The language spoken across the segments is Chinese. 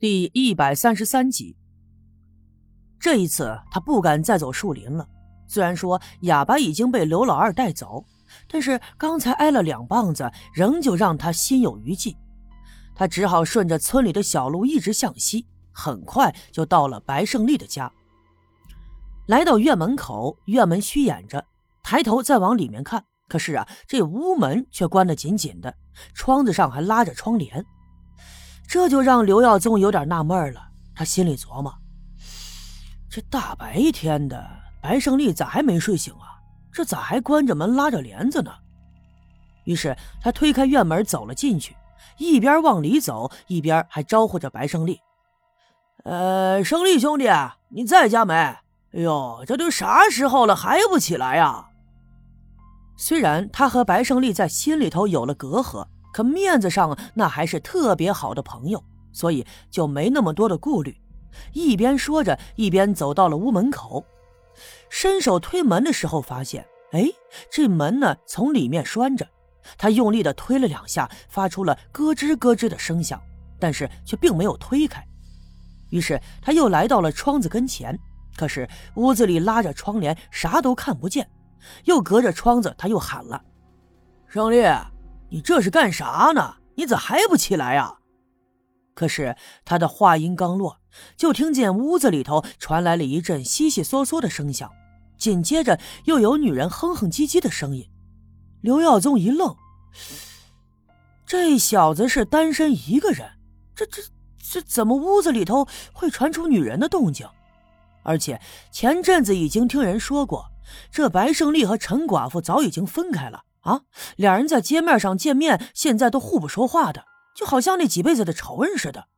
第一百三十三集。这一次，他不敢再走树林了。虽然说哑巴已经被刘老二带走，但是刚才挨了两棒子，仍旧让他心有余悸。他只好顺着村里的小路一直向西，很快就到了白胜利的家。来到院门口，院门虚掩着，抬头再往里面看，可是啊，这屋门却关得紧紧的，窗子上还拉着窗帘。这就让刘耀宗有点纳闷了，他心里琢磨：这大白天的，白胜利咋还没睡醒啊？这咋还关着门拉着帘子呢？于是他推开院门走了进去，一边往里走，一边还招呼着白胜利：“呃，胜利兄弟，你在家没？哎呦，这都啥时候了还不起来呀？”虽然他和白胜利在心里头有了隔阂。可面子上那还是特别好的朋友，所以就没那么多的顾虑。一边说着，一边走到了屋门口，伸手推门的时候，发现，哎，这门呢从里面拴着。他用力的推了两下，发出了咯吱咯吱的声响，但是却并没有推开。于是他又来到了窗子跟前，可是屋子里拉着窗帘，啥都看不见。又隔着窗子，他又喊了：“胜利。”你这是干啥呢？你咋还不起来呀？可是他的话音刚落，就听见屋子里头传来了一阵悉悉嗦嗦的声响，紧接着又有女人哼哼唧唧的声音。刘耀宗一愣，这小子是单身一个人，这这这怎么屋子里头会传出女人的动静？而且前阵子已经听人说过，这白胜利和陈寡妇早已经分开了。啊，俩人在街面上见面，现在都互不说话的，就好像那几辈子的仇人似的。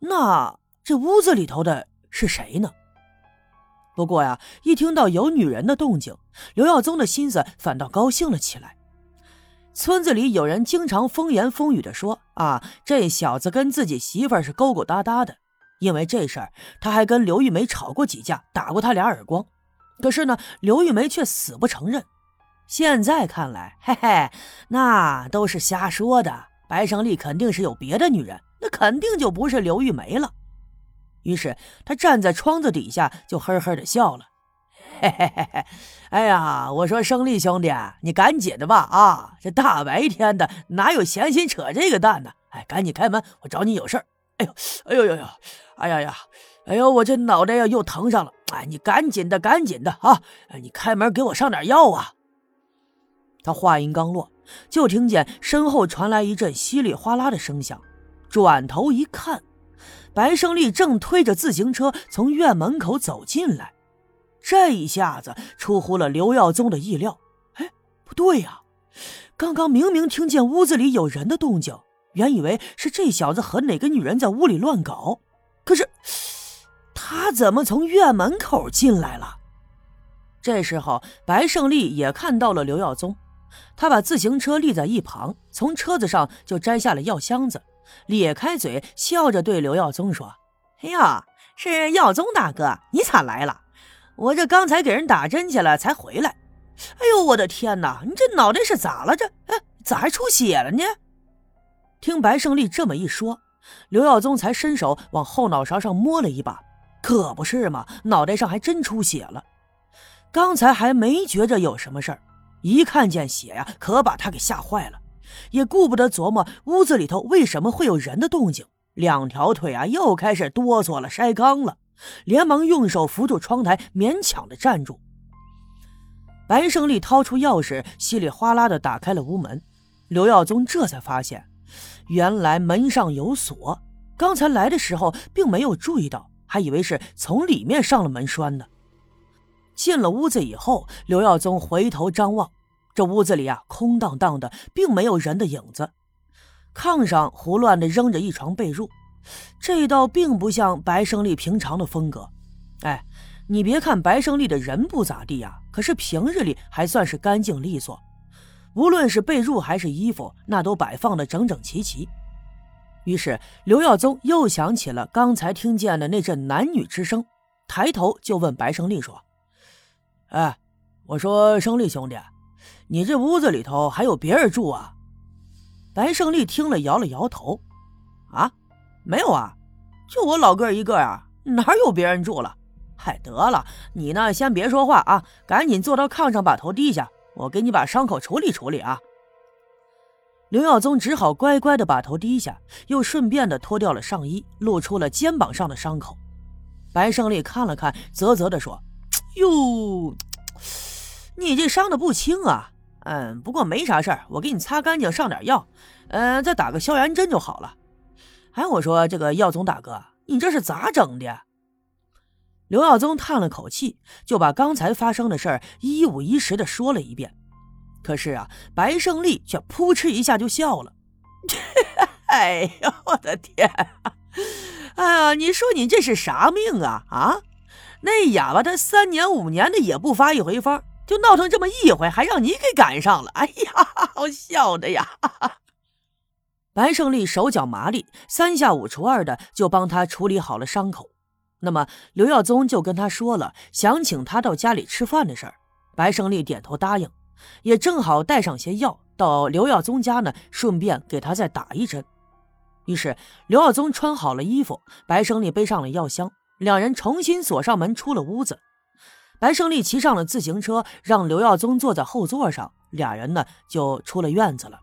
那这屋子里头的是谁呢？不过呀，一听到有女人的动静，刘耀宗的心思反倒高兴了起来。村子里有人经常风言风语的说啊，这小子跟自己媳妇是勾勾搭搭的。因为这事儿，他还跟刘玉梅吵过几架，打过他俩耳光。可是呢，刘玉梅却死不承认。现在看来，嘿嘿，那都是瞎说的。白胜利肯定是有别的女人，那肯定就不是刘玉梅了。于是他站在窗子底下，就呵呵的笑了。嘿嘿嘿嘿，哎呀，我说胜利兄弟，你赶紧的吧啊！这大白天的，哪有闲心扯这个蛋呢？哎，赶紧开门，我找你有事儿。哎呦，哎呦呦呦，哎呀呀，哎呦，我这脑袋呀又疼上了。哎，你赶紧的，赶紧的啊！你开门给我上点药啊！他话音刚落，就听见身后传来一阵稀里哗啦的声响。转头一看，白胜利正推着自行车从院门口走进来。这一下子出乎了刘耀宗的意料。哎，不对呀，刚刚明明听见屋子里有人的动静，原以为是这小子和哪个女人在屋里乱搞。可是他怎么从院门口进来了？这时候，白胜利也看到了刘耀宗。他把自行车立在一旁，从车子上就摘下了药箱子，咧开嘴笑着对刘耀宗说：“哎呀，是耀宗大哥，你咋来了？我这刚才给人打针去了，才回来。哎呦，我的天哪，你这脑袋是咋了？这哎，咋还出血了呢？”听白胜利这么一说，刘耀宗才伸手往后脑勺上摸了一把，可不是嘛，脑袋上还真出血了。刚才还没觉着有什么事儿。一看见血呀，可把他给吓坏了，也顾不得琢磨屋子里头为什么会有人的动静，两条腿啊又开始哆嗦了，筛糠了，连忙用手扶住窗台，勉强的站住。白胜利掏出钥匙，稀里哗啦的打开了屋门，刘耀宗这才发现，原来门上有锁，刚才来的时候并没有注意到，还以为是从里面上了门栓呢。进了屋子以后，刘耀宗回头张望，这屋子里啊空荡荡的，并没有人的影子。炕上胡乱的扔着一床被褥，这倒并不像白胜利平常的风格。哎，你别看白胜利的人不咋地呀，可是平日里还算是干净利索，无论是被褥还是衣服，那都摆放的整整齐齐。于是刘耀宗又想起了刚才听见的那阵男女之声，抬头就问白胜利说。哎，我说胜利兄弟，你这屋子里头还有别人住啊？白胜利听了摇了摇头，啊，没有啊，就我老哥一个啊，哪有别人住了？嗨，得了，你呢，先别说话啊，赶紧坐到炕上，把头低下，我给你把伤口处理处理啊。刘耀宗只好乖乖的把头低下，又顺便的脱掉了上衣，露出了肩膀上的伤口。白胜利看了看，啧啧的说：“哟，你这伤的不轻啊。嗯，不过没啥事儿，我给你擦干净，上点药，嗯，再打个消炎针就好了。哎，我说这个耀宗大哥，你这是咋整的？”刘耀宗叹了口气，就把刚才发生的事儿一五一十的说了一遍。可是啊，白胜利却扑哧一下就笑了。哎呀，我的天！啊哎呀，你说你这是啥命啊啊！那哑巴他三年五年的也不发一回疯，就闹腾这么一回，还让你给赶上了。哎呀，好笑的呀！白胜利手脚麻利，三下五除二的就帮他处理好了伤口。那么刘耀宗就跟他说了想请他到家里吃饭的事儿。白胜利点头答应。也正好带上些药到刘耀宗家呢，顺便给他再打一针。于是刘耀宗穿好了衣服，白胜利背上了药箱，两人重新锁上门，出了屋子。白胜利骑上了自行车，让刘耀宗坐在后座上，俩人呢就出了院子了。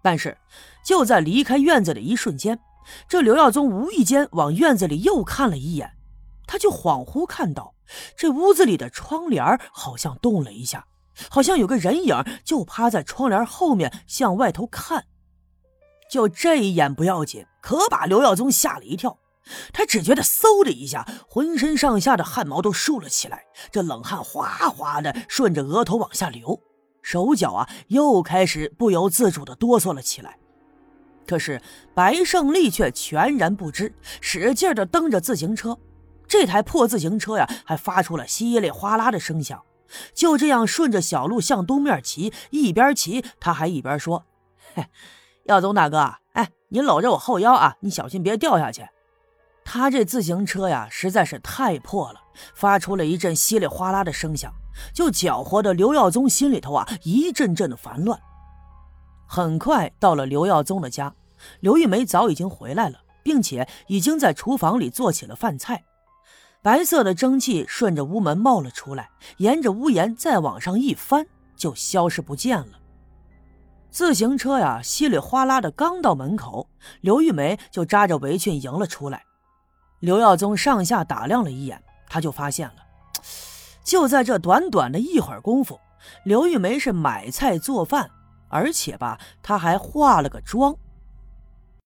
但是就在离开院子的一瞬间，这刘耀宗无意间往院子里又看了一眼，他就恍惚看到这屋子里的窗帘好像动了一下。好像有个人影就趴在窗帘后面向外头看，就这一眼不要紧，可把刘耀宗吓了一跳。他只觉得嗖的一下，浑身上下的汗毛都竖了起来，这冷汗哗哗的顺着额头往下流，手脚啊又开始不由自主的哆嗦了起来。可是白胜利却全然不知，使劲的蹬着自行车，这台破自行车呀还发出了稀里哗啦的声响。就这样顺着小路向东面骑，一边骑他还一边说：“嘿，耀宗大哥，哎，你搂着我后腰啊，你小心别掉下去。”他这自行车呀实在是太破了，发出了一阵稀里哗啦的声响，就搅和的刘耀宗心里头啊一阵阵的烦乱。很快到了刘耀宗的家，刘玉梅早已经回来了，并且已经在厨房里做起了饭菜。白色的蒸汽顺着屋门冒了出来，沿着屋檐再往上一翻，就消失不见了。自行车呀，稀里哗啦的刚到门口，刘玉梅就扎着围裙迎了出来。刘耀宗上下打量了一眼，他就发现了，就在这短短的一会儿功夫，刘玉梅是买菜做饭，而且吧，她还化了个妆。